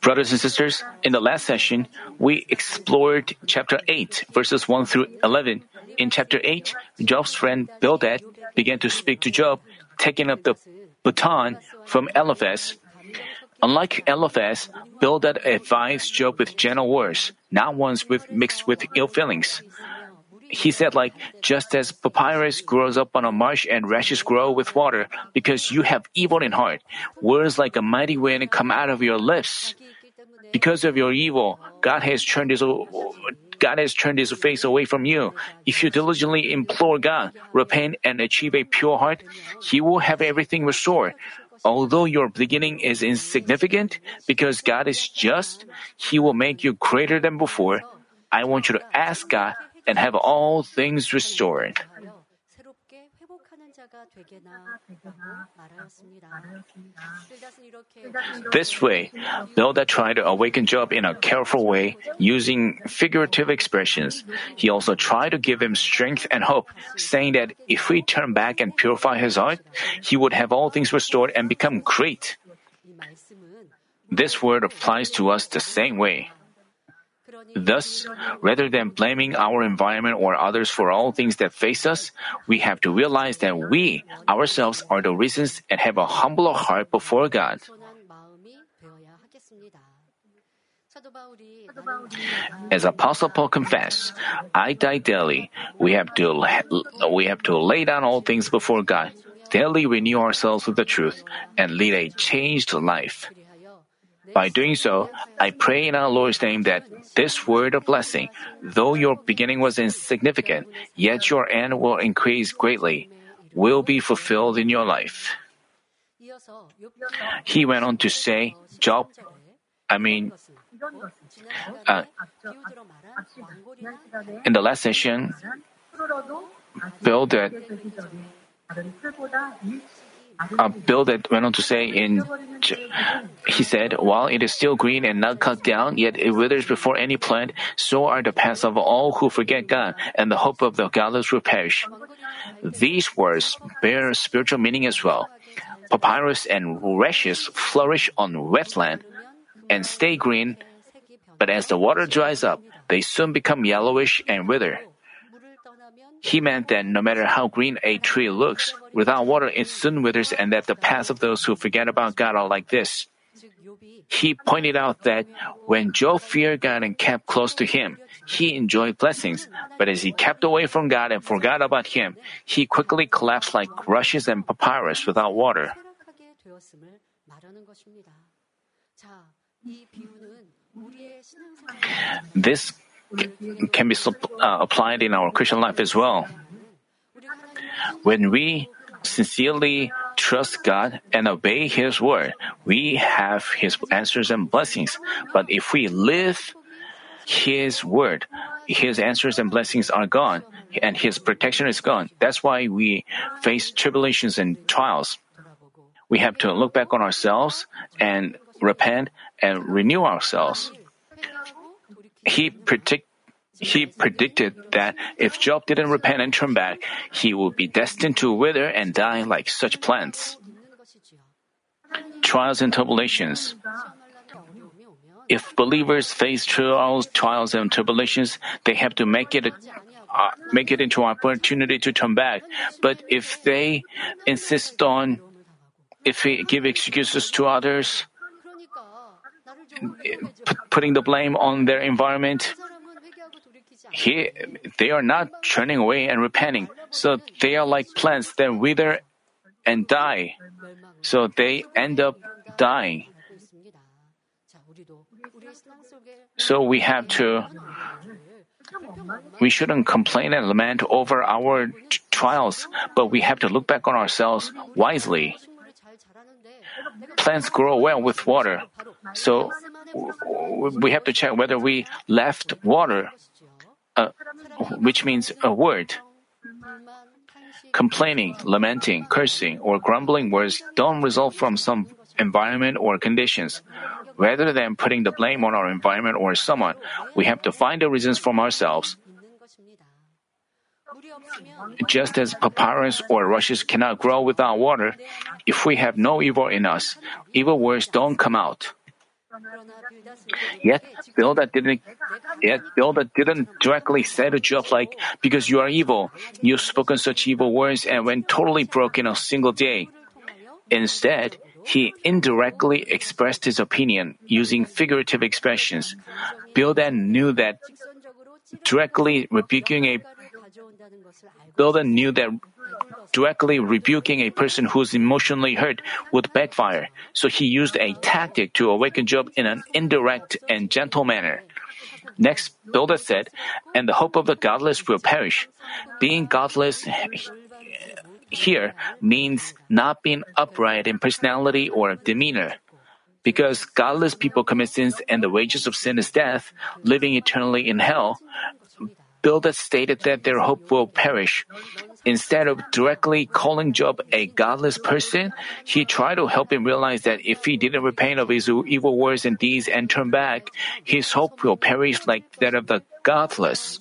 Brothers and sisters, in the last session, we explored chapter 8, verses 1 through 11. In chapter 8, Job's friend Bildad began to speak to Job, taking up the baton from Eliphaz. Unlike Eliphaz, Bildad advised Job with gentle words, not ones with mixed with ill feelings. He said, like, just as papyrus grows up on a marsh and rashes grow with water, because you have evil in heart, words like a mighty wind come out of your lips. Because of your evil, God has turned his God has turned his face away from you. If you diligently implore God, repent and achieve a pure heart, he will have everything restored. Although your beginning is insignificant, because God is just, he will make you greater than before. I want you to ask God and have all things restored. This way, Noah tried to awaken Job in a careful way using figurative expressions. He also tried to give him strength and hope, saying that if we turn back and purify his heart, he would have all things restored and become great. This word applies to us the same way. Thus, rather than blaming our environment or others for all things that face us, we have to realize that we ourselves are the reasons and have a humble heart before God. As Apostle Paul confessed, "I die daily. We have to we have to lay down all things before God, daily renew ourselves with the truth, and lead a changed life." By doing so, I pray in our Lord's name that this word of blessing, though your beginning was insignificant, yet your end will increase greatly, will be fulfilled in your life. He went on to say, Job, I mean, uh, in the last session, Bildad." A Bildad went on to say in he said, While it is still green and not cut down, yet it withers before any plant, so are the paths of all who forget God, and the hope of the godless will perish. These words bear spiritual meaning as well. Papyrus and rushes flourish on wetland and stay green, but as the water dries up, they soon become yellowish and wither. He meant that no matter how green a tree looks, without water it soon withers and that the paths of those who forget about God are like this. He pointed out that when Job feared God and kept close to Him, he enjoyed blessings, but as he kept away from God and forgot about Him, he quickly collapsed like rushes and papyrus without water. This can be uh, applied in our Christian life as well. When we sincerely trust God and obey His word, we have His answers and blessings. But if we live His word, His answers and blessings are gone, and His protection is gone. That's why we face tribulations and trials. We have to look back on ourselves and repent and renew ourselves. He predict he predicted that if Job didn't repent and turn back, he would be destined to wither and die like such plants. Trials and tribulations. If believers face trials, trials and tribulations, they have to make it uh, make it into an opportunity to turn back. But if they insist on, if they give excuses to others, putting the blame on their environment. He, they are not turning away and repenting. So they are like plants that wither and die. So they end up dying. So we have to, we shouldn't complain and lament over our t- trials, but we have to look back on ourselves wisely. Plants grow well with water. So we have to check whether we left water, uh, which means a word. Complaining, lamenting, cursing, or grumbling words don't result from some environment or conditions. Rather than putting the blame on our environment or someone, we have to find the reasons from ourselves. Just as papyrus or rushes cannot grow without water, if we have no evil in us, evil words don't come out. Yet Bildad didn't yet Bildad didn't directly say to Job like, because you are evil, you've spoken such evil words and went totally broke in a single day. Instead, he indirectly expressed his opinion using figurative expressions. Bildad knew that directly rebuking a Bildad knew that directly rebuking a person who's emotionally hurt would backfire, so he used a tactic to awaken Job in an indirect and gentle manner. Next, Bildad said, And the hope of the godless will perish. Being godless here means not being upright in personality or demeanor. Because godless people commit sins and the wages of sin is death, living eternally in hell, Bildad stated that their hope will perish. Instead of directly calling Job a godless person, he tried to help him realize that if he didn't repent of his evil words and deeds and turn back, his hope will perish like that of the godless.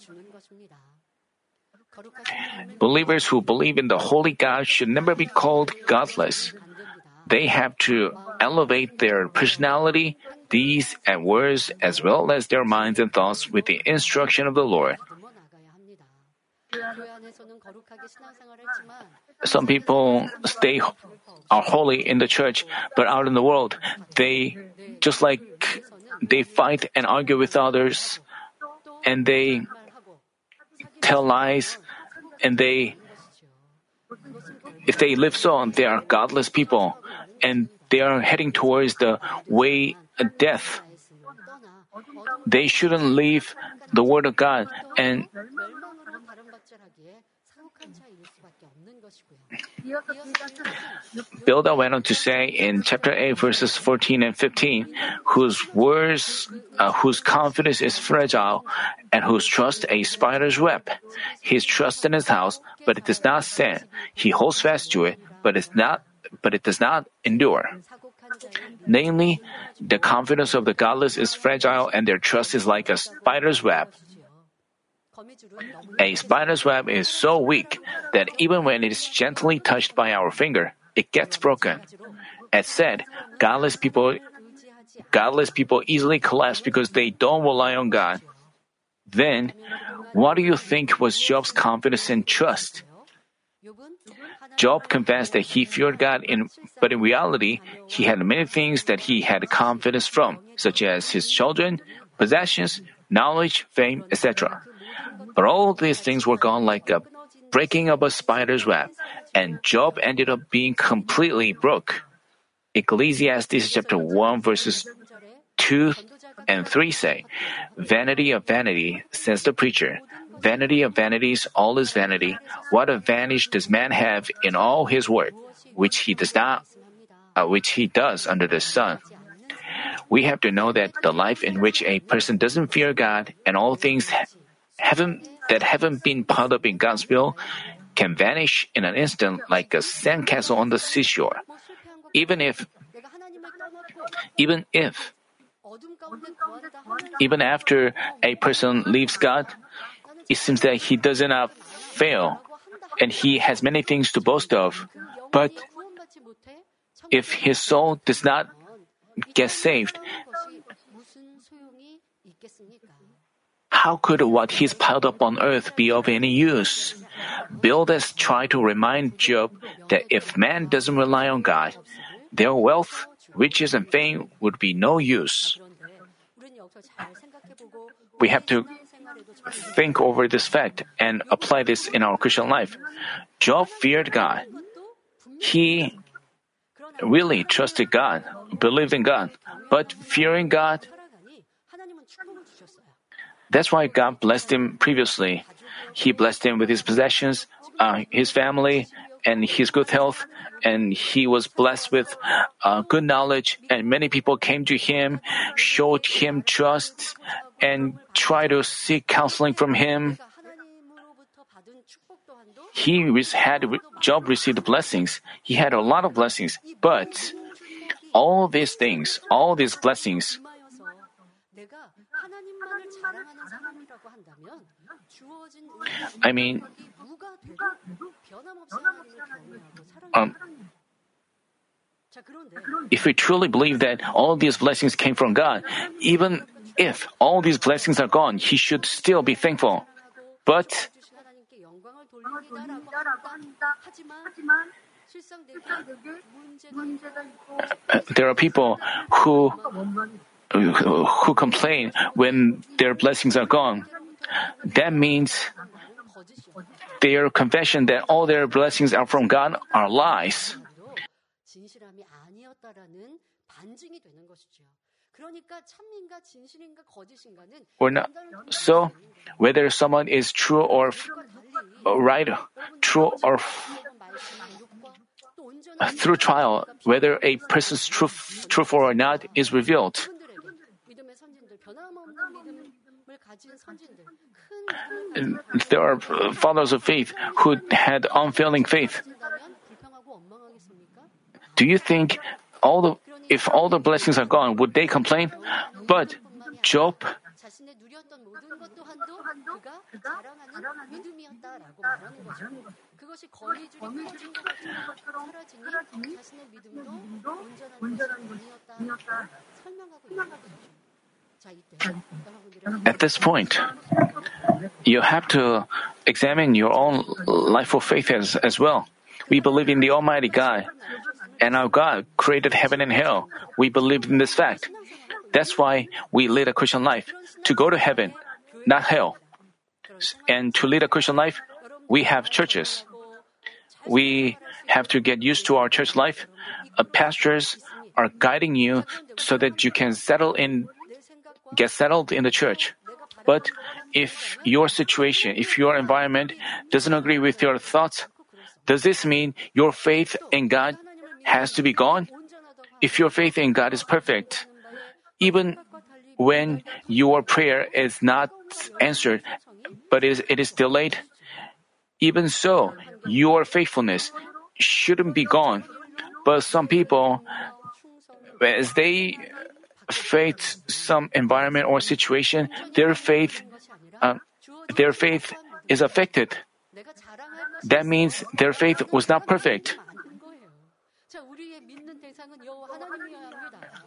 Believers who believe in the holy God should never be called godless. They have to elevate their personality, deeds, and words as well as their minds and thoughts with the instruction of the Lord. Some people stay are holy in the church, but out in the world, they just like they fight and argue with others, and they tell lies, and they if they live so, they are godless people, and they are heading towards the way of death. They shouldn't leave the word of God and Bildad went on to say in chapter 8, verses 14 and 15, whose words, uh, whose confidence is fragile, and whose trust a spider's web. His trust in his house, but it does not stand. He holds fast to it, but it's not, but it does not endure. Namely, the confidence of the godless is fragile, and their trust is like a spider's web. A spider's web is so weak that even when it is gently touched by our finger, it gets broken. As said, godless people godless people easily collapse because they don't rely on God. Then, what do you think was Job's confidence and trust? Job confessed that he feared God, in, but in reality, he had many things that he had confidence from, such as his children, possessions, knowledge, fame, etc. But all these things were gone like a breaking of a spider's web, and Job ended up being completely broke. Ecclesiastes chapter 1 verses 2 and 3 say, Vanity of vanity, says the preacher. Vanity of vanities, all is vanity. What advantage does man have in all his work, which he does not, uh, which he does under the sun? We have to know that the life in which a person doesn't fear God and all things that haven't been piled up in God's will can vanish in an instant like a sandcastle on the seashore. Even if even if even after a person leaves God, it seems that he does not fail and he has many things to boast of. But if his soul does not get saved, how could what he's piled up on earth be of any use? Builders try to remind Job that if man doesn't rely on God, their wealth, riches, and fame would be no use. We have to think over this fact and apply this in our Christian life. Job feared God. He really trusted God, believed in God, but fearing God, that's why God blessed him previously. He blessed him with his possessions, uh, his family, and his good health, and he was blessed with uh, good knowledge. And many people came to him, showed him trust, and tried to seek counseling from him. He had Job received blessings. He had a lot of blessings, but all these things, all these blessings, I mean, um, if we truly believe that all these blessings came from God, even if all these blessings are gone, he should still be thankful. But uh, there are people who who complain when their blessings are gone. That means their confession that all their blessings are from God are lies. We're not, so, whether someone is true or uh, right, true or through trial, whether a person's truth, truthful or not, is revealed. There are uh, fathers of faith who had unfailing faith. Do you think all the if all the blessings are gone, would they complain? But Job at this point, you have to examine your own life of faith as, as well. We believe in the Almighty God, and our God created heaven and hell. We believe in this fact. That's why we lead a Christian life to go to heaven, not hell. And to lead a Christian life, we have churches. We have to get used to our church life. Uh, pastors are guiding you so that you can settle in get settled in the church. But if your situation, if your environment doesn't agree with your thoughts, does this mean your faith in God has to be gone? If your faith in God is perfect, even when your prayer is not answered, but is, it is delayed, even so, your faithfulness shouldn't be gone. But some people, as they Faith, some environment or situation, their faith, uh, their faith is affected. That means their faith was not perfect.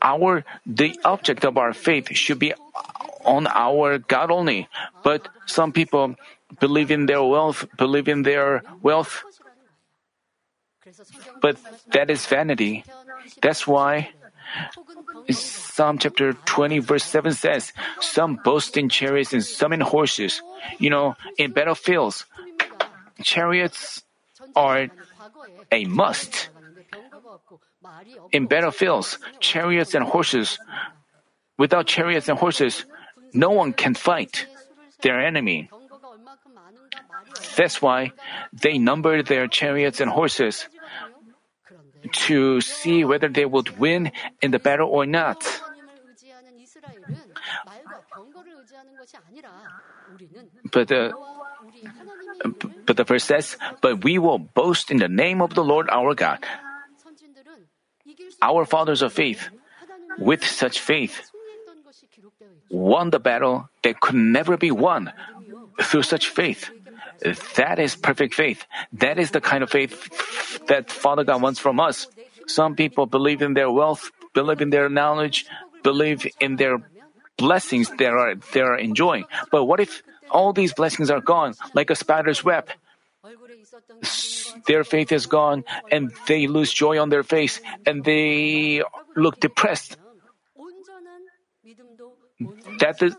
Our the object of our faith should be on our God only. But some people believe in their wealth, believe in their wealth. But that is vanity. That's why Psalm chapter 20, verse 7 says, Some boast in chariots and some in horses. You know, in battlefields, chariots are a must. In battlefields, chariots and horses, without chariots and horses, no one can fight their enemy. That's why they numbered their chariots and horses to see whether they would win in the battle or not. But, the but the verse says, But we will boast in the name of the Lord our God. Our fathers of faith, with such faith, won the battle that could never be won through such faith. That is perfect faith. That is the kind of faith that Father God wants from us. Some people believe in their wealth, believe in their knowledge, believe in their blessings they are, they are enjoying. But what if all these blessings are gone, like a spider's web? Their faith is gone, and they lose joy on their face, and they look depressed. That, is,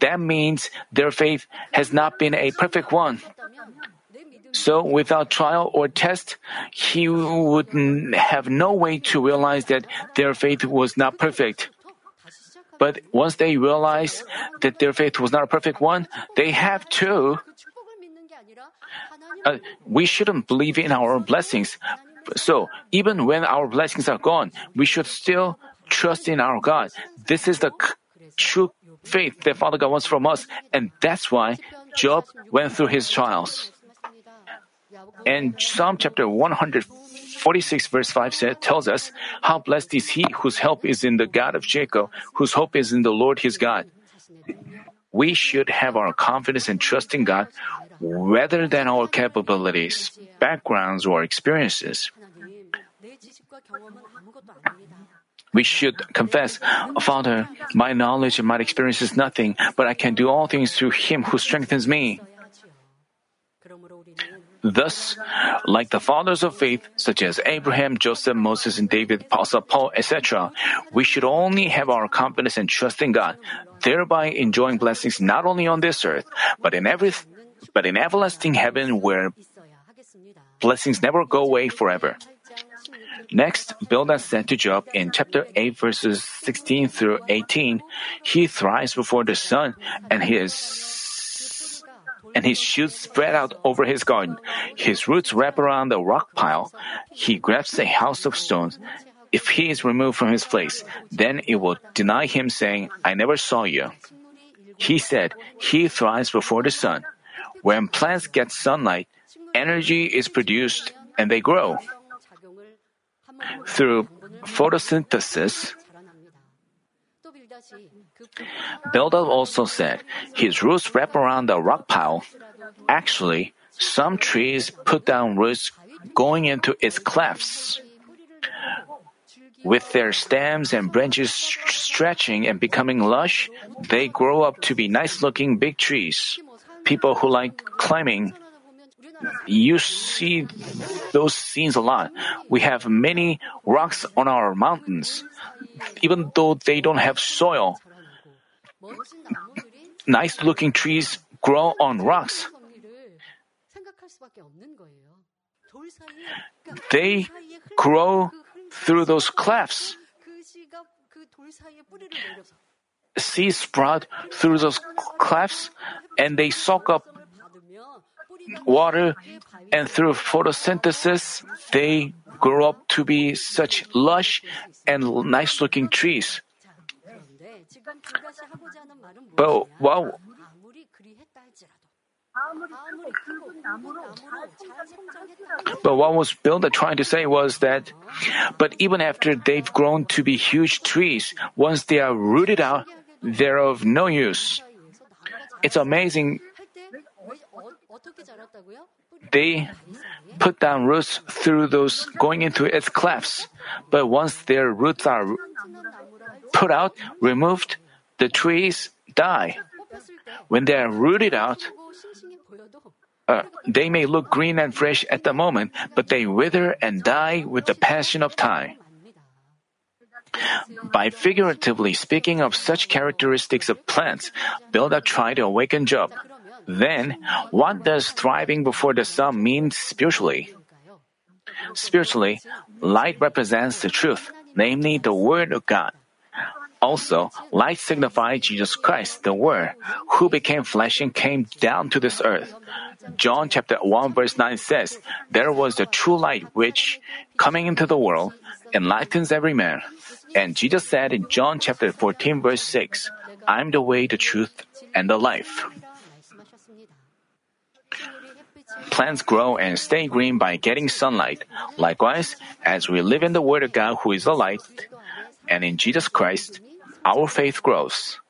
that means their faith has not been a perfect one. So, without trial or test, he would have no way to realize that their faith was not perfect. But once they realize that their faith was not a perfect one, they have to. Uh, we shouldn't believe in our blessings. So, even when our blessings are gone, we should still trust in our God. This is the true faith that Father God wants from us. And that's why Job went through his trials. And Psalm chapter 146 verse 5 says, tells us, How blessed is he whose help is in the God of Jacob, whose hope is in the Lord his God. we should have our confidence and trust in God rather than our capabilities, backgrounds, or experiences. We should confess, Father, my knowledge and my experience is nothing, but I can do all things through Him who strengthens me. Thus, like the fathers of faith, such as Abraham, Joseph, Moses, and David, Apostle Paul, etc., we should only have our confidence and trust in God, thereby enjoying blessings not only on this earth, but in every, but in everlasting heaven where blessings never go away forever. 8장 16절 Next, Bildad said to Job in chapter 8 verses 16 through 18, He thrives before the sun and his and his shoots spread out over his garden. His roots wrap around the rock pile. He grabs a house of stones. If he is removed from his place, then it will deny him saying, I never saw you. He said, He thrives before the sun. When plants get sunlight, energy is produced and they grow through photosynthesis. Bildad also said his roots wrap around the rock pile. Actually, some trees put down roots going into its clefts. With their stems and branches stretching and becoming lush, they grow up to be nice looking big trees. People who like climbing you see those scenes a lot. We have many rocks on our mountains, even though they don't have soil. Nice looking trees grow on rocks. They grow through those clefts. Seeds sprout through those clefts and they soak up water, and through photosynthesis, they grow up to be such lush and nice looking trees. But wow. But what was Bildad trying to say was that, but even after they've grown to be huge trees, once they are rooted out, they're of no use. It's amazing they put down roots through those going into its clefts. But once their roots are put out, removed, the trees die. When they are rooted out, uh, they may look green and fresh at the moment, but they wither and die with the passion of time. By figuratively speaking of such characteristics of plants, Bildad tried to awaken Job. Then, what does thriving before the sun mean spiritually? Spiritually, light represents the truth, namely the Word of God. Also, light signifies Jesus Christ, the Word, who became flesh and came down to this earth. John chapter 1 verse 9 says, There was the true light which, coming into the world, enlightens every man. And Jesus said in John chapter 14 verse 6, I'm the way, the truth, and the life plants grow and stay green by getting sunlight. Likewise, as we live in the Word of God who is the light, and in Jesus Christ, our faith grows.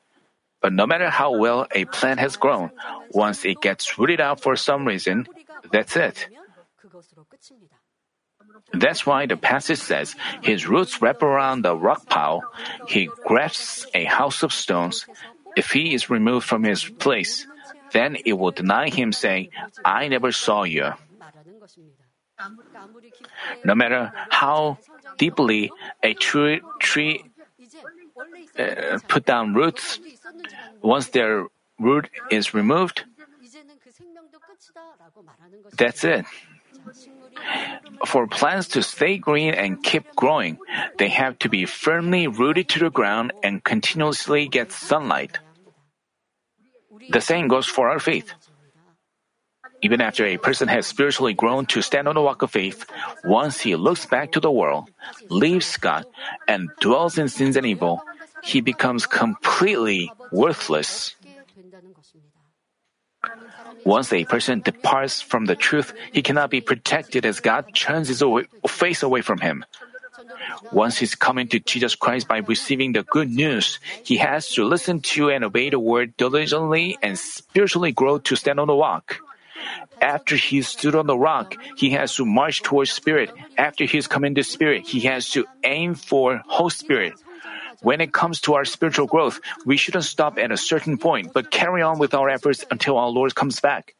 But no matter how well a plant has grown, once it gets rooted out for some reason, that's it. That's why the passage says his roots wrap around the rock pile, he grasps a house of stones. If he is removed from his place, then it will deny him, saying, I never saw you. No matter how deeply a tree, tree uh, put down roots, once their root is removed, that's it. For plants to stay green and keep growing, they have to be firmly rooted to the ground and continuously get sunlight. The same goes for our faith. Even after a person has spiritually grown to stand on the walk of faith, once he looks back to the world, leaves God, and dwells in sins and evil, he becomes completely worthless. Once a person departs from the truth, he cannot be protected as God turns his face away from him. Once he's coming to Jesus Christ by receiving the good news, he has to listen to and obey the word diligently and spiritually grow to stand on the rock. After he stood on the rock, he has to march towards spirit. After he's come into spirit, he has to aim for whole spirit. When it comes to our spiritual growth, we shouldn't stop at a certain point, but carry on with our efforts until our Lord comes back.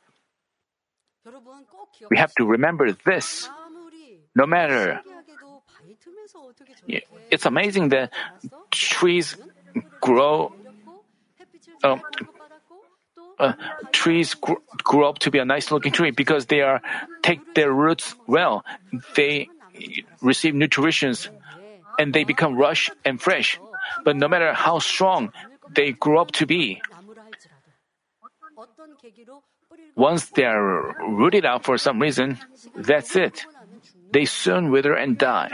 We have to remember this. No matter it's amazing that trees grow. Um, uh, trees gr- grow up to be a nice looking tree because they are take their roots well. They receive nutrients and they become lush and fresh. But no matter how strong they grow up to be, once they are rooted out for some reason, that's it. They soon wither and die.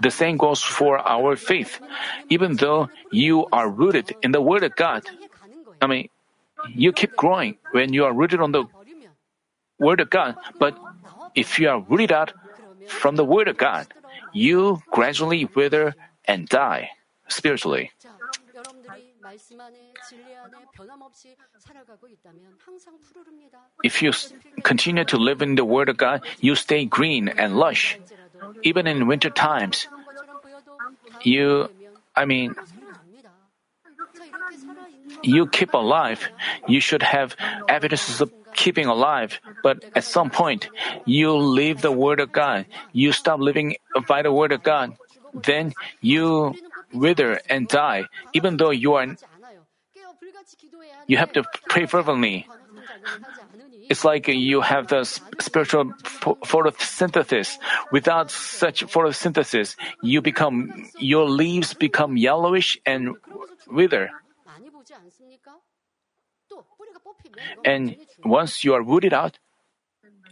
The same goes for our faith. Even though you are rooted in the Word of God, I mean, you keep growing when you are rooted on the Word of God. But if you are rooted out from the Word of God, you gradually wither and die spiritually. If you continue to live in the Word of God, you stay green and lush. Even in winter times, you, I mean, you keep alive. You should have evidences of keeping alive, but at some point, you leave the Word of God. You stop living by the Word of God. Then you wither and die, even though you are you have to pray fervently. It's like you have the spiritual photosynthesis. Without such photosynthesis, you become your leaves become yellowish and wither. And once you are rooted out,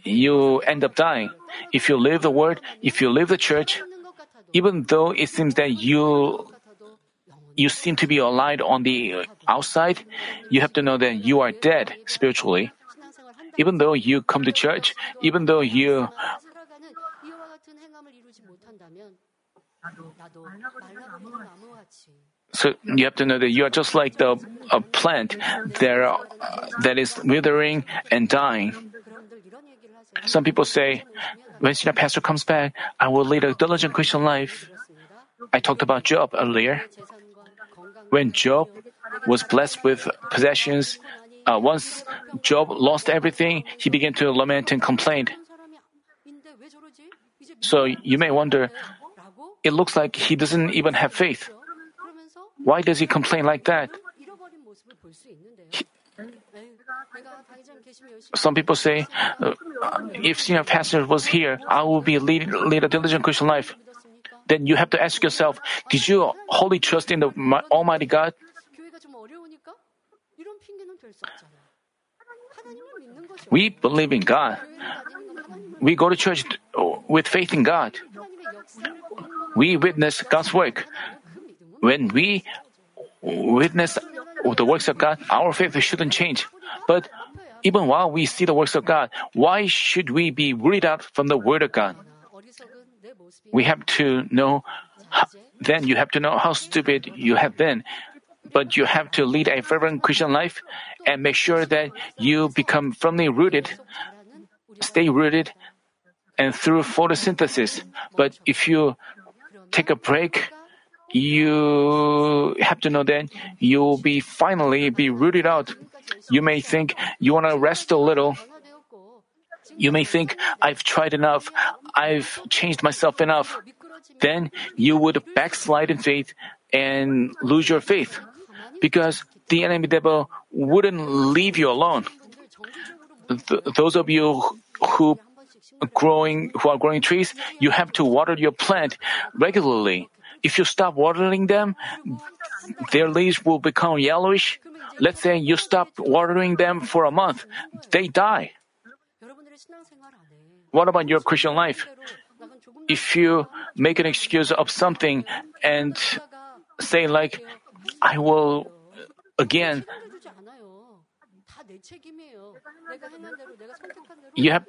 you end up dying. If you leave the word, if you leave the church, even though it seems that you you seem to be alive on the outside, you have to know that you are dead spiritually. Even though you come to church, even though you so you have to know that you are just like the a plant that, uh, that is withering and dying. Some people say, when the Pastor comes back, I will lead a diligent Christian life. I talked about Job earlier. When Job was blessed with possessions, uh, once Job lost everything, he began to lament and complain. So you may wonder, it looks like he doesn't even have faith. Why does he complain like that? Some people say, uh, if senior pastor was here, I would be lead, lead a diligent Christian life. Then you have to ask yourself, did you wholly trust in the my, Almighty God? We believe in God. We go to church with faith in God. We witness God's work. When we witness the works of God, our faith shouldn't change. But even while we see the works of God, why should we be worried out from the Word of God? We have to know, then you have to know how stupid you have been. But you have to lead a fervent Christian life and make sure that you become firmly rooted, stay rooted, and through photosynthesis. But if you take a break, you have to know that you'll be finally be rooted out. You may think you want to rest a little. You may think I've tried enough. I've changed myself enough. Then you would backslide in faith and lose your faith because the enemy devil wouldn't leave you alone. Th- those of you who growing who are growing trees, you have to water your plant regularly if you stop watering them, their leaves will become yellowish. Let's say you stop watering them for a month, they die. What about your Christian life? If you make an excuse of something and say, like, I will again, you have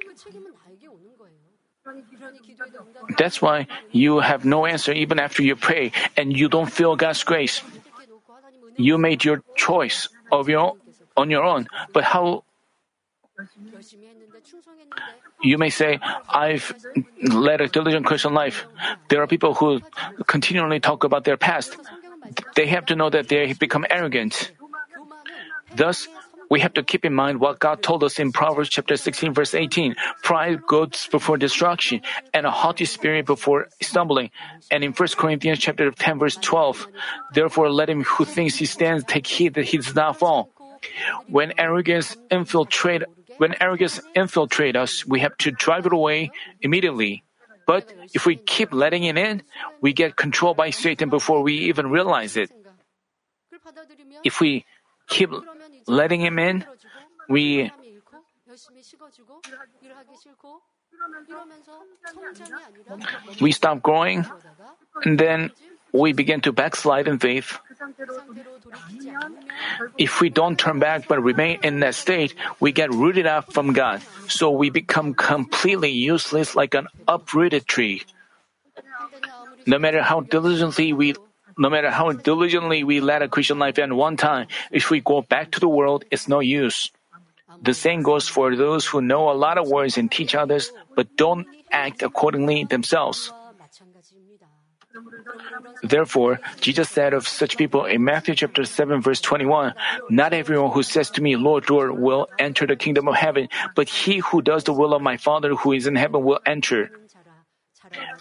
that's why you have no answer even after you pray and you don't feel God's grace. You made your choice of your on your own, but how you may say, I've led a diligent Christian life. There are people who continually talk about their past. They have to know that they become arrogant. Thus, we have to keep in mind what God told us in Proverbs chapter 16 verse 18. Pride goes before destruction and a haughty spirit before stumbling. And in 1 Corinthians chapter 10 verse 12, therefore let him who thinks he stands take heed that he does not fall. When arrogance infiltrate when arrogance infiltrate us, we have to drive it away immediately. But if we keep letting it in, we get controlled by Satan before we even realize it. If we keep letting him in, we we stop growing and then we begin to backslide in faith. If we don't turn back but remain in that state, we get rooted out from God. So we become completely useless like an uprooted tree. No matter how diligently we no matter how diligently we led a Christian life at one time, if we go back to the world, it's no use. The same goes for those who know a lot of words and teach others, but don't act accordingly themselves. Therefore, Jesus said of such people in Matthew chapter 7 verse 21, Not everyone who says to me, Lord, Lord, will enter the kingdom of heaven, but he who does the will of my Father who is in heaven will enter.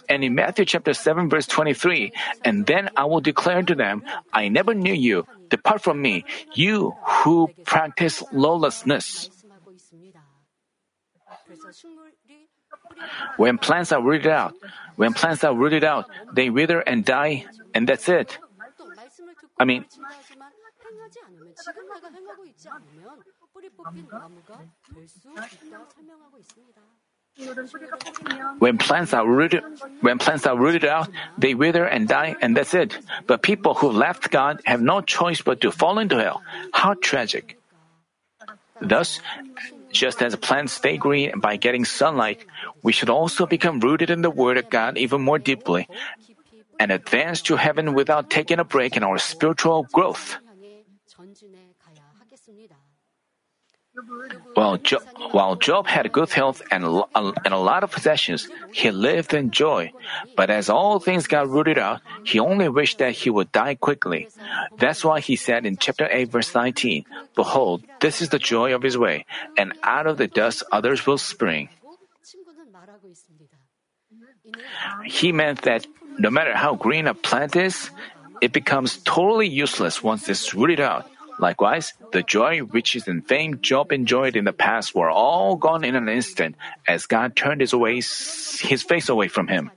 And in Matthew chapter 7 verse 23, and then I will declare to them, I never knew you. Depart from me, you who practice lawlessness. When plants are rooted out, when plants are rooted out, they wither and die, and that's it. I mean, when plants are rooted, when plants are rooted out, they wither and die, and that's it. But people who left God have no choice but to fall into hell. How tragic! Thus, just as plants stay green by getting sunlight, we should also become rooted in the Word of God even more deeply and advance to heaven without taking a break in our spiritual growth. While Job, while Job had good health and, and a lot of possessions, he lived in joy. But as all things got rooted out, he only wished that he would die quickly. That's why he said in chapter 8 verse 19, Behold, this is the joy of his way, and out of the dust others will spring. He meant that no matter how green a plant is, it becomes totally useless once it's rooted out. Likewise, the joy, riches, and fame Job enjoyed in the past were all gone in an instant as God turned his, away, his face away from him.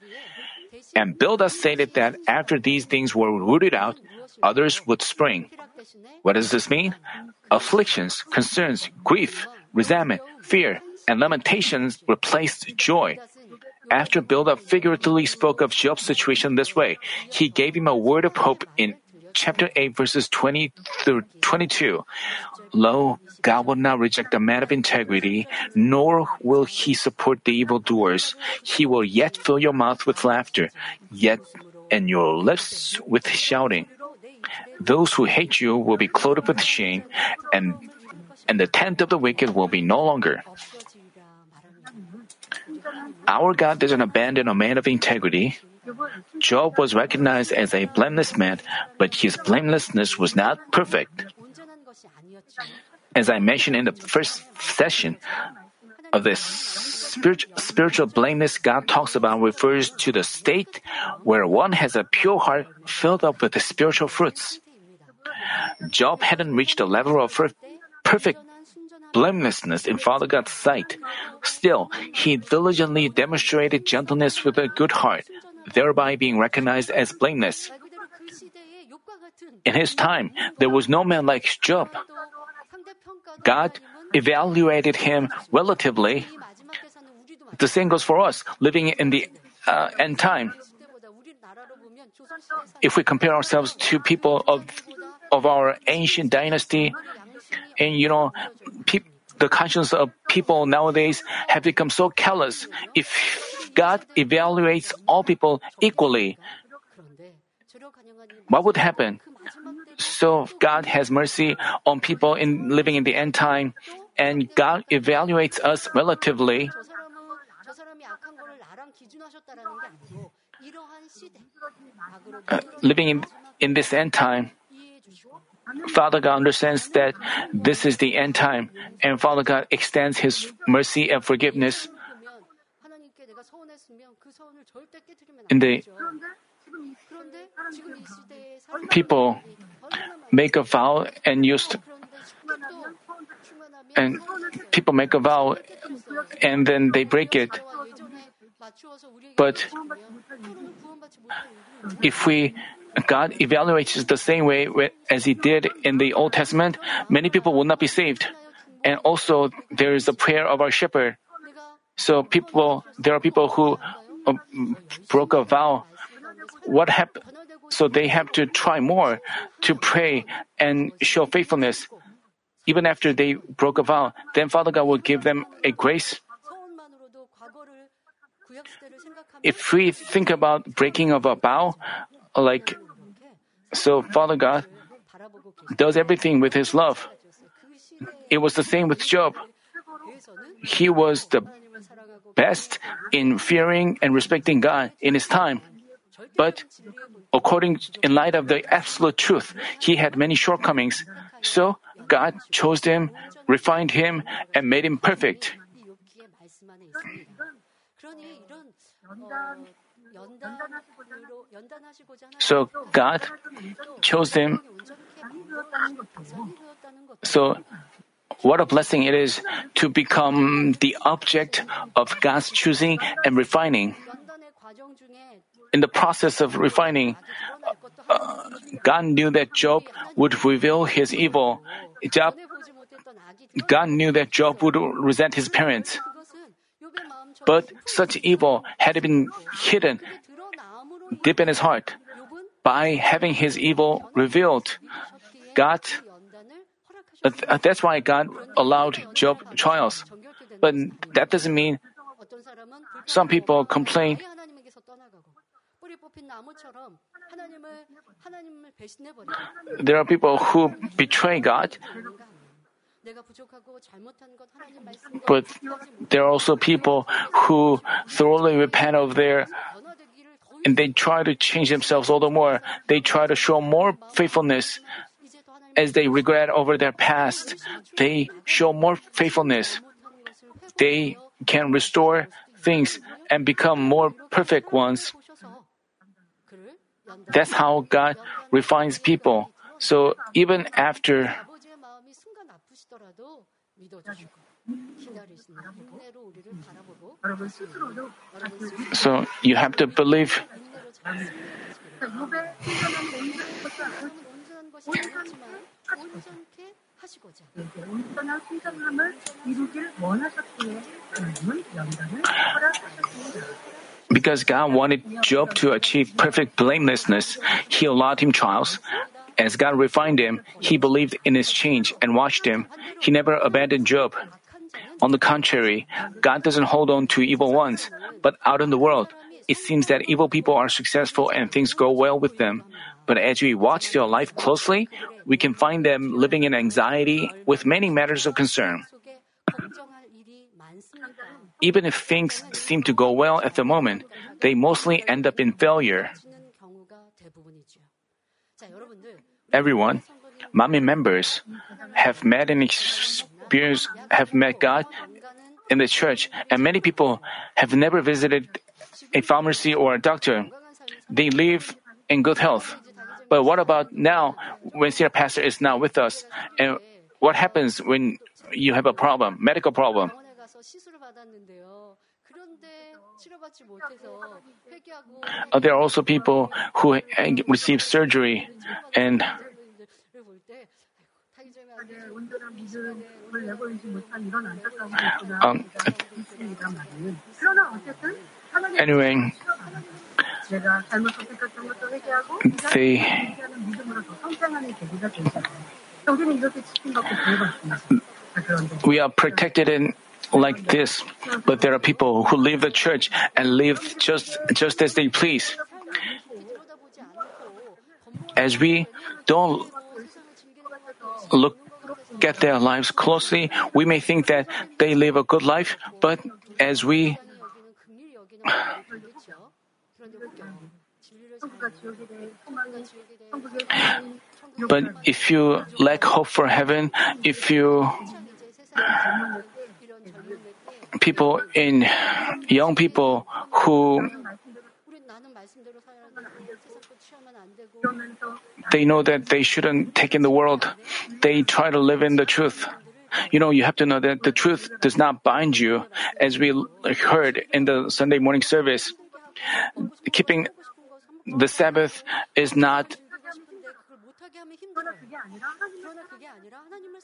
And Bildad stated that after these things were rooted out, others would spring. What does this mean? Afflictions, concerns, grief, resentment, fear, and lamentations replaced joy. After Bildad figuratively spoke of Job's situation this way, he gave him a word of hope in chapter 8, verses 20 through 22. Lo, God will not reject a man of integrity, nor will he support the evildoers. He will yet fill your mouth with laughter, yet and your lips with shouting. Those who hate you will be clothed with shame, and and the tent of the wicked will be no longer. Our God doesn't abandon a man of integrity. Job was recognized as a blameless man, but his blamelessness was not perfect. As I mentioned in the first session of this spiritual, blameless God talks about refers to the state where one has a pure heart filled up with the spiritual fruits. Job hadn't reached the level of perfect blamelessness in Father God's sight. Still, he diligently demonstrated gentleness with a good heart, thereby being recognized as blameless. In his time, there was no man like Job. God evaluated him relatively. The same goes for us, living in the uh, end time. If we compare ourselves to people of of our ancient dynasty, and you know, pe- the conscience of people nowadays have become so callous. If God evaluates all people equally. What would happen? So God has mercy on people in living in the end time, and God evaluates us relatively. Uh, living in, in this end time, Father God understands that this is the end time, and Father God extends His mercy and forgiveness. in the people make a vow and used and people make a vow and then they break it. But if we God evaluates the same way as He did in the Old Testament, many people will not be saved. And also, there is a prayer of our shepherd. So people, there are people who uh, broke a vow, what happened? So they have to try more to pray and show faithfulness. Even after they broke a vow, then Father God will give them a grace. If we think about breaking of a vow, like, so Father God does everything with His love. It was the same with Job. He was the best in fearing and respecting God in his time. But according in light of the absolute truth, he had many shortcomings. So God chose him, refined him, and made him perfect. So God chose him. So what a blessing it is to become the object of God's choosing and refining. In the process of refining, uh, God knew that Job would reveal his evil. Job, God knew that Job would resent his parents. But such evil had been hidden deep in his heart. By having his evil revealed, God uh, that's why God allowed Job trials. But that doesn't mean some people complain. There are people who betray God. But there are also people who thoroughly repent of their and they try to change themselves all the more. They try to show more faithfulness as they regret over their past, they show more faithfulness. They can restore things and become more perfect ones. That's how God refines people. So even after so you have to believe 은혜로 잘 욥의 신선한 온전한 것도 아니고 하나님은 온전한 것이 아니지만 온전케 하시고자 이제 온전한 신선함을 이루길 원하셨기에 하나님은 연단을 허락하셨습니다. because God wanted Job to achieve perfect blamelessness, he allowed him trials. As God refined him, he believed in his change and watched him. He never abandoned Job. 악한 자는 On the contrary, God doesn't hold on to evil ones, but out in the world, it seems that evil people are successful and things go well with them. But as we watch their life closely, we can find them living in anxiety with many matters of concern. Even if things seem to go well at the moment, they mostly end up in failure. Everyone, Manmin members, have met and experienced, have met God in the church, and many people have never visited a pharmacy or a doctor. They live in good health. But what about now when senior pastor is not with us? And what happens when you have a problem, medical problem? Uh, there are also people who receive surgery and um, anyway, they we are protected in like this, but there are people who leave the church and live just just as they please. As we don't look at their lives closely, we may think that they live a good life, but as we But if you lack hope for heaven, if you people in young people who they know that they shouldn't take in the world. They try to live in the truth. You know, you have to know that the truth does not bind you, as we heard in the Sunday morning service. Keeping the Sabbath is not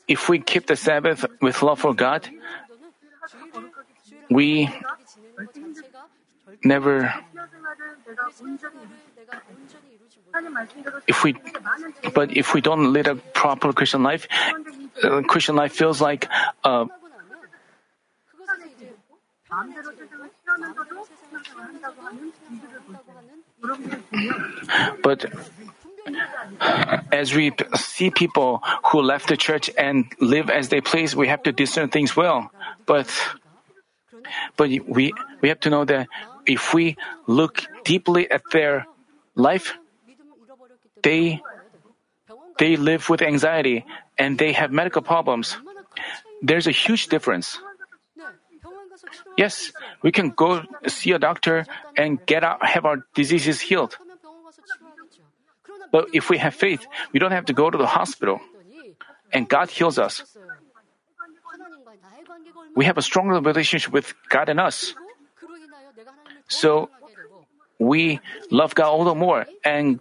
if we keep the Sabbath with love for God, we never if we but if we don't lead a proper christian life uh, christian life feels like uh, but as we see people who left the church and live as they please, we have to discern things well. But but we we have to know that if we look deeply at their life, they they live with anxiety and they have medical problems. There's a huge difference. Yes, we can go see a doctor and get out, have our diseases healed. But if we have faith, we don't have to go to the hospital, and God heals us. We have a stronger relationship with God and us. So we love God all the more and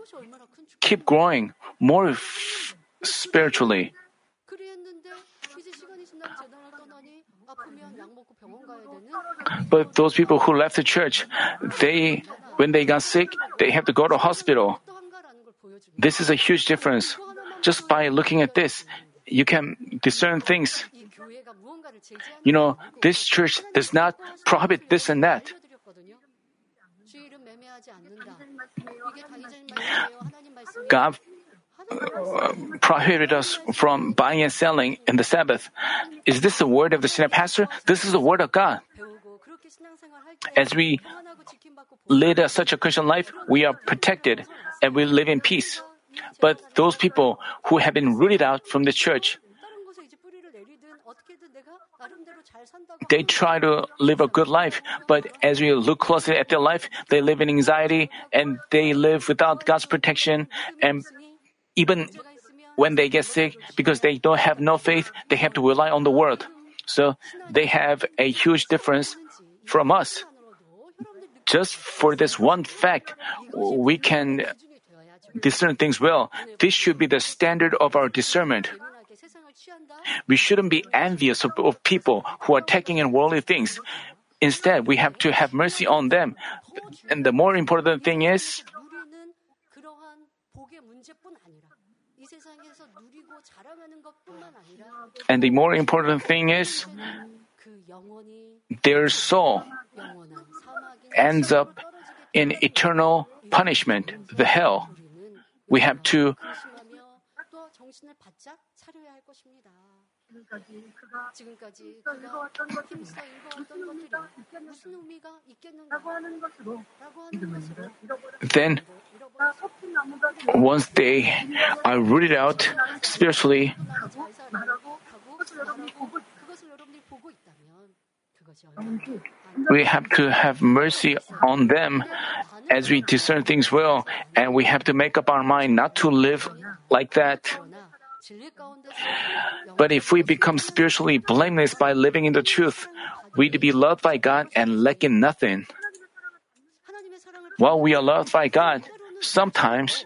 keep growing more f- spiritually. But those people who left the church, they, when they got sick, they have to go to hospital. This is a huge difference. Just by looking at this, you can discern things. You know, this church does not prohibit this and that. God prohibited us from buying and selling in the Sabbath. Is this the word of the senior pastor? This is the word of God. As we lead a, such a Christian life, we are protected and we live in peace. But those people who have been rooted out from the church, they try to live a good life, but as we look closely at their life, they live in anxiety and they live without God's protection and even when they get sick because they don't have no faith, they have to rely on the world. So they have a huge difference from us. Just for this one fact, we can discern things well. This should be the standard of our discernment. We shouldn't be envious of, of people who are taking in worldly things. Instead, we have to have mercy on them. And the more important thing is, And the more important thing is their soul ends up in eternal punishment, the hell. We have to 근심하며 또 정신을 바짝 차려야 할 것입니다. 지금까지 그가 지금까지 힘써 그가 읽어왔던 것들이 힘써 읽어왔던 무슨 것들이 의미가 있겠는가 무슨 의미가 있겠는가 라고 하는 것으로 라고 하는 믿음을 것으로 잃어버렸다. then 잃어버렸다. 나무가 once they are rooted out spiritually, 잘 살아가고 말하고 가고 그것을 여러분이 말하고 보고 그것을 여러분들이 보고 있다면 그것이 얼마나 영원히 we have to have mercy on them as we discern things well, and we have to make up our mind not to live like that. But if we become spiritually blameless by living in the truth, we'd be loved by God and lacking nothing. While we are loved by God, sometimes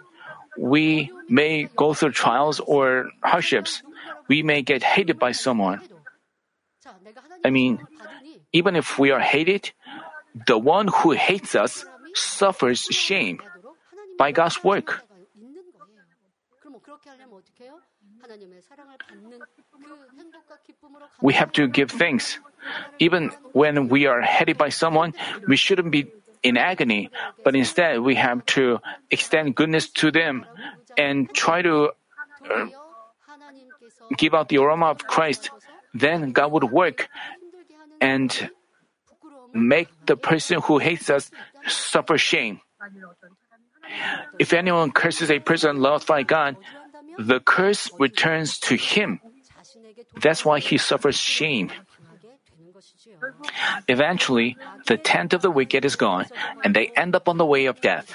we may go through trials or hardships. We may get hated by someone. I mean, even if we are hated, the one who hates us suffers shame by God's work. We have to give thanks. Even when we are hated by someone, we shouldn't be in agony, but instead we have to extend goodness to them and try to uh, give out the aroma of Christ. Then God would work and make the person who hates us suffer shame. If anyone curses a person loved by God, the curse returns to him. That's why he suffers shame. Eventually, the tent of the wicked is gone, and they end up on the way of death.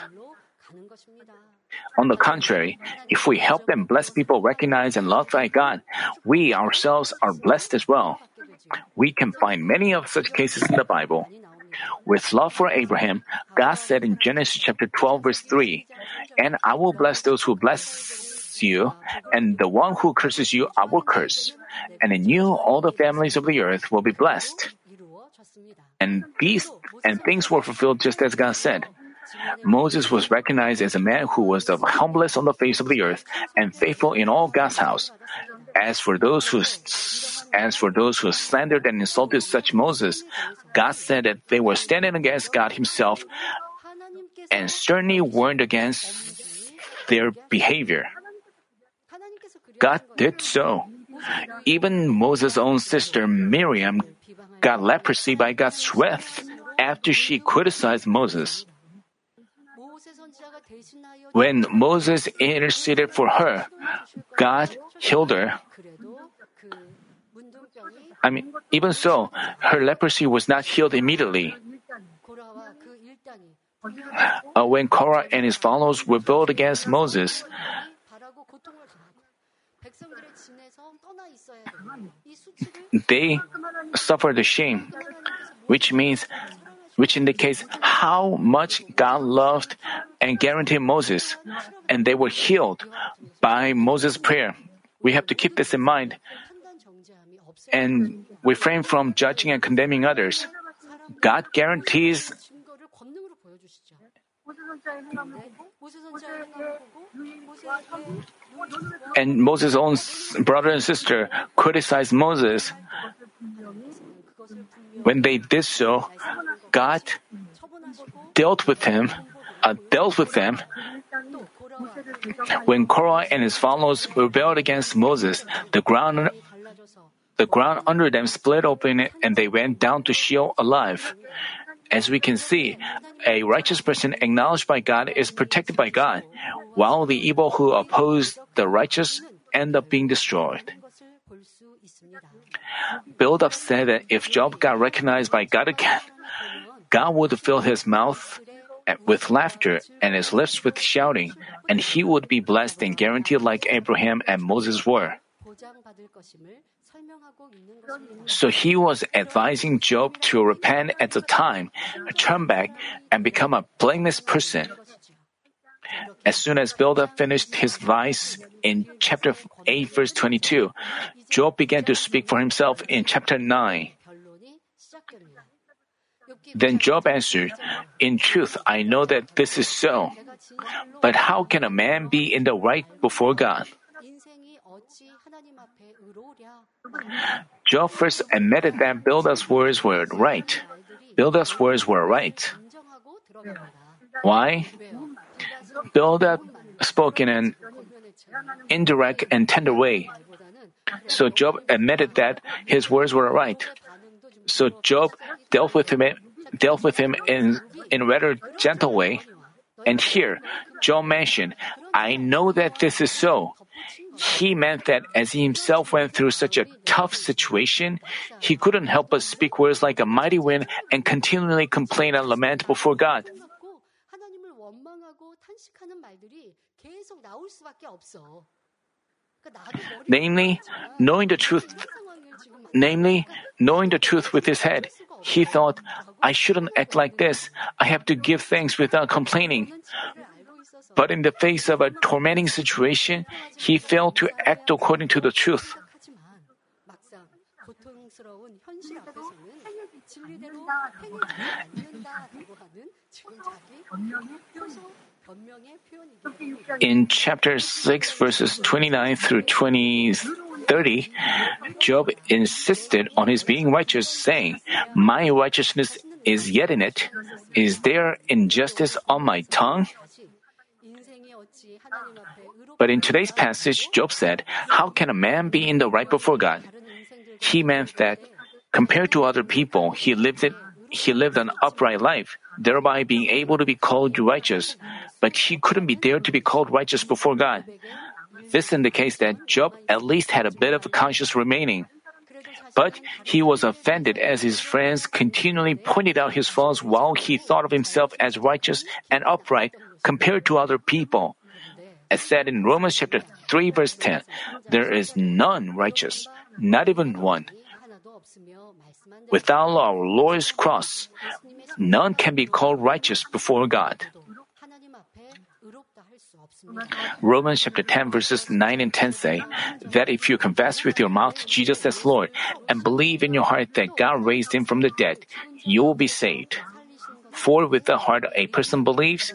On the contrary, if we help and bless people recognize and love thy God, we ourselves are blessed as well. We can find many of such cases in the Bible. With love for Abraham, God said in Genesis chapter 12, verse 3, And I will bless those who bless curse you, and the one who curses you I will curse. And in you all the families of the earth will be blessed. And these and things were fulfilled just as God said. Moses was recognized as a man who was the humblest on the face of the earth and faithful in all God's house. As for those who as for those who slandered and insulted such Moses, God said that they were standing against God Himself and sternly warned against their behavior. God did so. Even Moses' own sister Miriam got leprosy by God's wrath after she criticized Moses. When Moses interceded for her, God healed her. I mean, even so, her leprosy was not healed immediately. Uh, when Korah and his followers rebelled against Moses, they suffer the shame, which means, which indicates how much God loved and guaranteed Moses, and they were healed by Moses' prayer. We have to keep this in mind and refrain from judging and condemning others. God guarantees and Moses' own brother and sister criticized Moses. When they did so, God dealt with him, uh, dealt with them. When Korah and his followers rebelled against Moses, the ground the ground under them split open and they went down to Sheol alive. As we can see, a righteous person acknowledged by God is protected by God, while the evil who oppose the righteous end up being destroyed. Bildad said that if Job got recognized by God again, God would fill his mouth with laughter and his lips with shouting, and he would be blessed and guaranteed like Abraham and Moses were. So he was advising Job to repent at the time, turn back, and become a blameless person. As soon as Bildad finished his vice in chapter 8, verse 22, Job began to speak for himself in chapter 9. Then Job answered, In truth, I know that this is so. But how can a man be in the right before God? Job first admitted that Bildad's words were right. Bildad's words were right. Why? Bildad spoke in an indirect and tender way. So Job admitted that his words were right. So Job dealt with him dealt with him in in rather gentle way. And here, Job mentioned, "I know that this is so." He meant that as he himself went through such a tough situation, he couldn't help but speak words like a mighty wind and continually complain and lament before God. Namely, knowing the truth, namely, knowing the truth with his head, he thought, I shouldn't act like this. I have to give thanks without complaining. But in the face of a tormenting situation, he failed to act according to the truth. In chapter 6, verses 29 through 20, 30, Job insisted on his being righteous, saying, My righteousness is yet in it. Is there injustice on my tongue? But in today's passage, Job said, How can a man be in the right before God? He meant that compared to other people, he lived it, he lived an upright life, thereby being able to be called righteous. But he couldn't be dared to be called righteous before God. This indicates that Job at least had a bit of conscience remaining. But he was offended as his friends continually pointed out his faults while he thought of himself as righteous and upright compared to other people. As said in Romans chapter 3 verse 10, there is none righteous, not even one. Without our Lord's cross, none can be called righteous before God. Romans chapter 10 verses 9 and 10 say that if you confess with your mouth Jesus as Lord and believe in your heart that God raised him from the dead, you will be saved. For with the heart a person believes,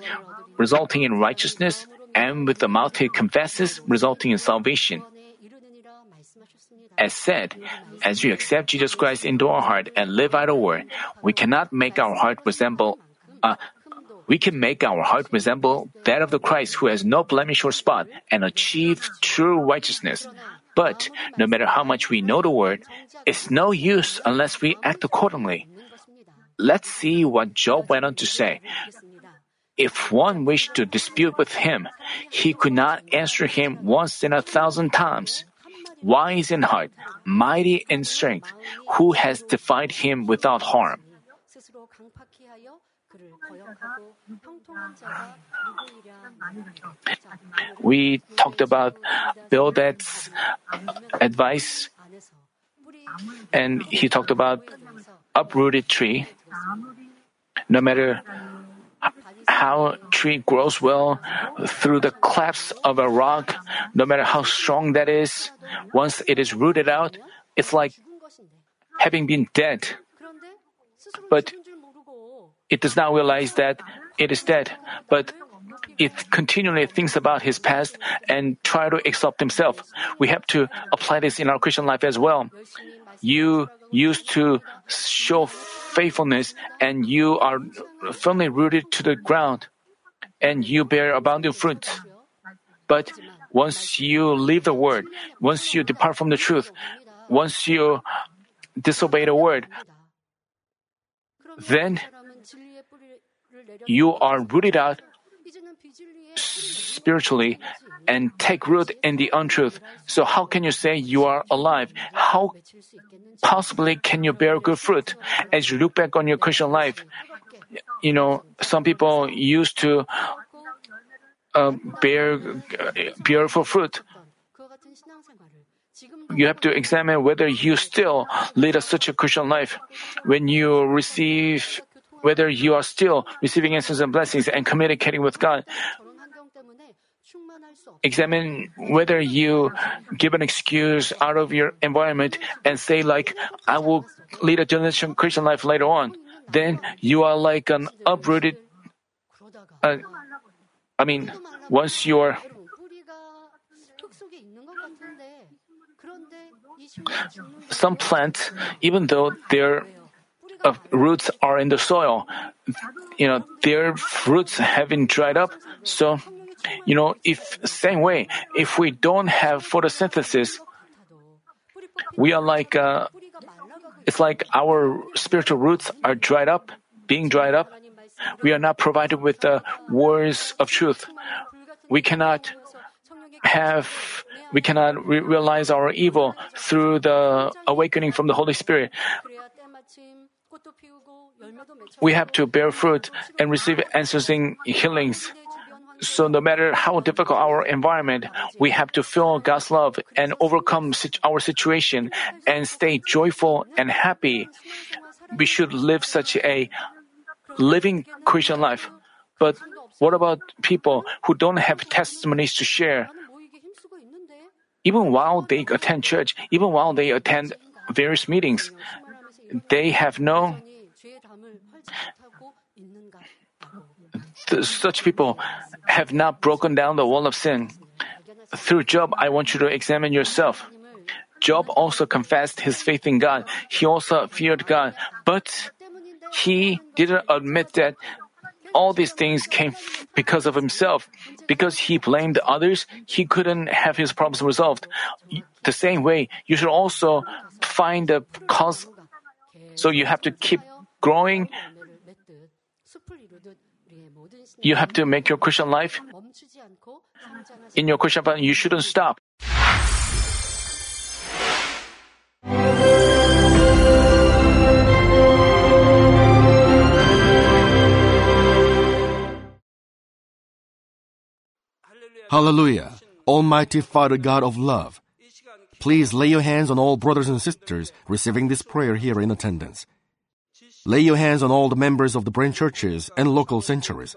resulting in righteousness, and with the mouth he confesses, resulting in salvation. As said, as you accept Jesus Christ into our heart and live out the word, we cannot make our heart resemble. Uh, we can make our heart resemble that of the Christ who has no blemish or spot and achieve true righteousness. But no matter how much we know the word, it's no use unless we act accordingly. Let's see what Job went on to say if one wished to dispute with him, he could not answer him once in a thousand times. Wise in heart, mighty in strength, who has defied him without harm. We talked about Bildad's advice, and he talked about uprooted tree. No matter how tree grows well through the clefts of a rock, no matter how strong that is, once it is rooted out, it's like having been dead. But it does not realize that it is dead, but it continually thinks about his past and try to exalt himself. We have to apply this in our Christian life as well you used to show faithfulness and you are firmly rooted to the ground and you bear abounding fruit. But once you leave the word, once you depart from the truth, once you disobey the word, then you are rooted out spiritually and take root in the untruth. So how can you say you are alive? How possibly can you bear good fruit? As you look back on your Christian life, you know, some people used to uh, bear uh, beautiful fruit. You have to examine whether you still lead a, such a Christian life. When you receive, whether you are still receiving answers and blessings and communicating with God. Examine whether you give an excuse out of your environment and say like, I will lead a generation Christian life later on. Then you are like an uprooted, uh, I mean, once you're some plants, even though their uh, roots are in the soil, you know, their roots have been dried up. So, you know, if same way, if we don't have photosynthesis, we are like, uh, it's like our spiritual roots are dried up, being dried up. We are not provided with the words of truth. We cannot have, we cannot re- realize our evil through the awakening from the Holy Spirit. We have to bear fruit and receive answers in healings. So no matter how difficult our environment, we have to feel God's love and overcome our situation and stay joyful and happy. We should live such a living Christian life. But what about people who don't have testimonies to share? Even while they attend church, even while they attend various meetings, they have no such people have not broken down the wall of sin. Through Job, I want you to examine yourself. Job also confessed his faith in God. He also feared God, but he didn't admit that all these things came f- because of himself. Because he blamed others, he couldn't have his problems resolved. The same way, you should also find the cause. So you have to keep growing. You have to make your Christian life. In your Christian life, you shouldn't stop. Hallelujah. Almighty Father God of love. Please lay your hands on all brothers and sisters receiving this prayer here in attendance. Lay your hands on all the members of the branch churches and local sanctuaries,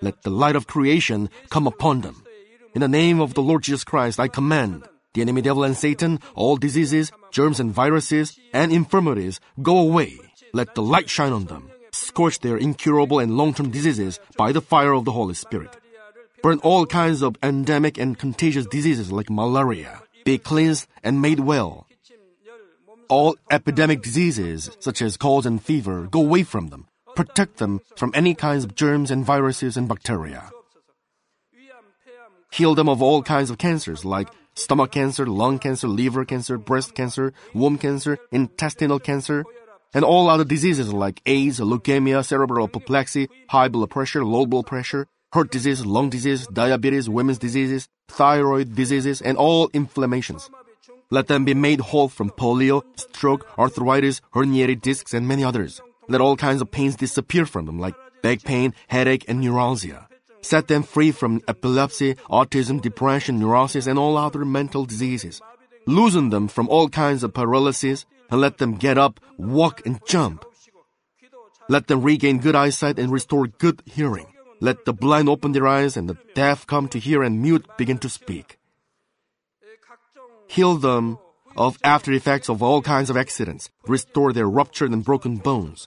Let the light of creation come upon them. In the name of the Lord Jesus Christ, I command the enemy devil and Satan, all diseases, germs and viruses, and infirmities, go away. Let the light shine on them. Scorch their incurable and long-term diseases by the fire of the Holy Spirit. Burn all kinds of endemic and contagious diseases like malaria. Be cleansed and made well. All epidemic diseases, such as colds and fever, go away from them. Protect them from any kinds of germs and viruses and bacteria. Heal them of all kinds of cancers like stomach cancer, lung cancer, liver cancer, breast cancer, womb cancer, intestinal cancer, and all other diseases like AIDS, leukemia, cerebral apoplexy, high blood pressure, low blood pressure, heart disease, lung disease, diabetes, women's diseases, thyroid diseases, and all inflammations. Let them be made whole from polio, stroke, arthritis, herniated discs, and many others. Let all kinds of pains disappear from them, like back pain, headache, and neuralgia. Set them free from epilepsy, autism, depression, neurosis, and all other mental diseases. Loosen them from all kinds of paralysis, and let them get up, walk, and jump. Let them regain good eyesight and restore good hearing. Let the blind open their eyes and the deaf come to hear and mute begin to speak. Heal them of after effects of all kinds of accidents. Restore their ruptured and broken bones.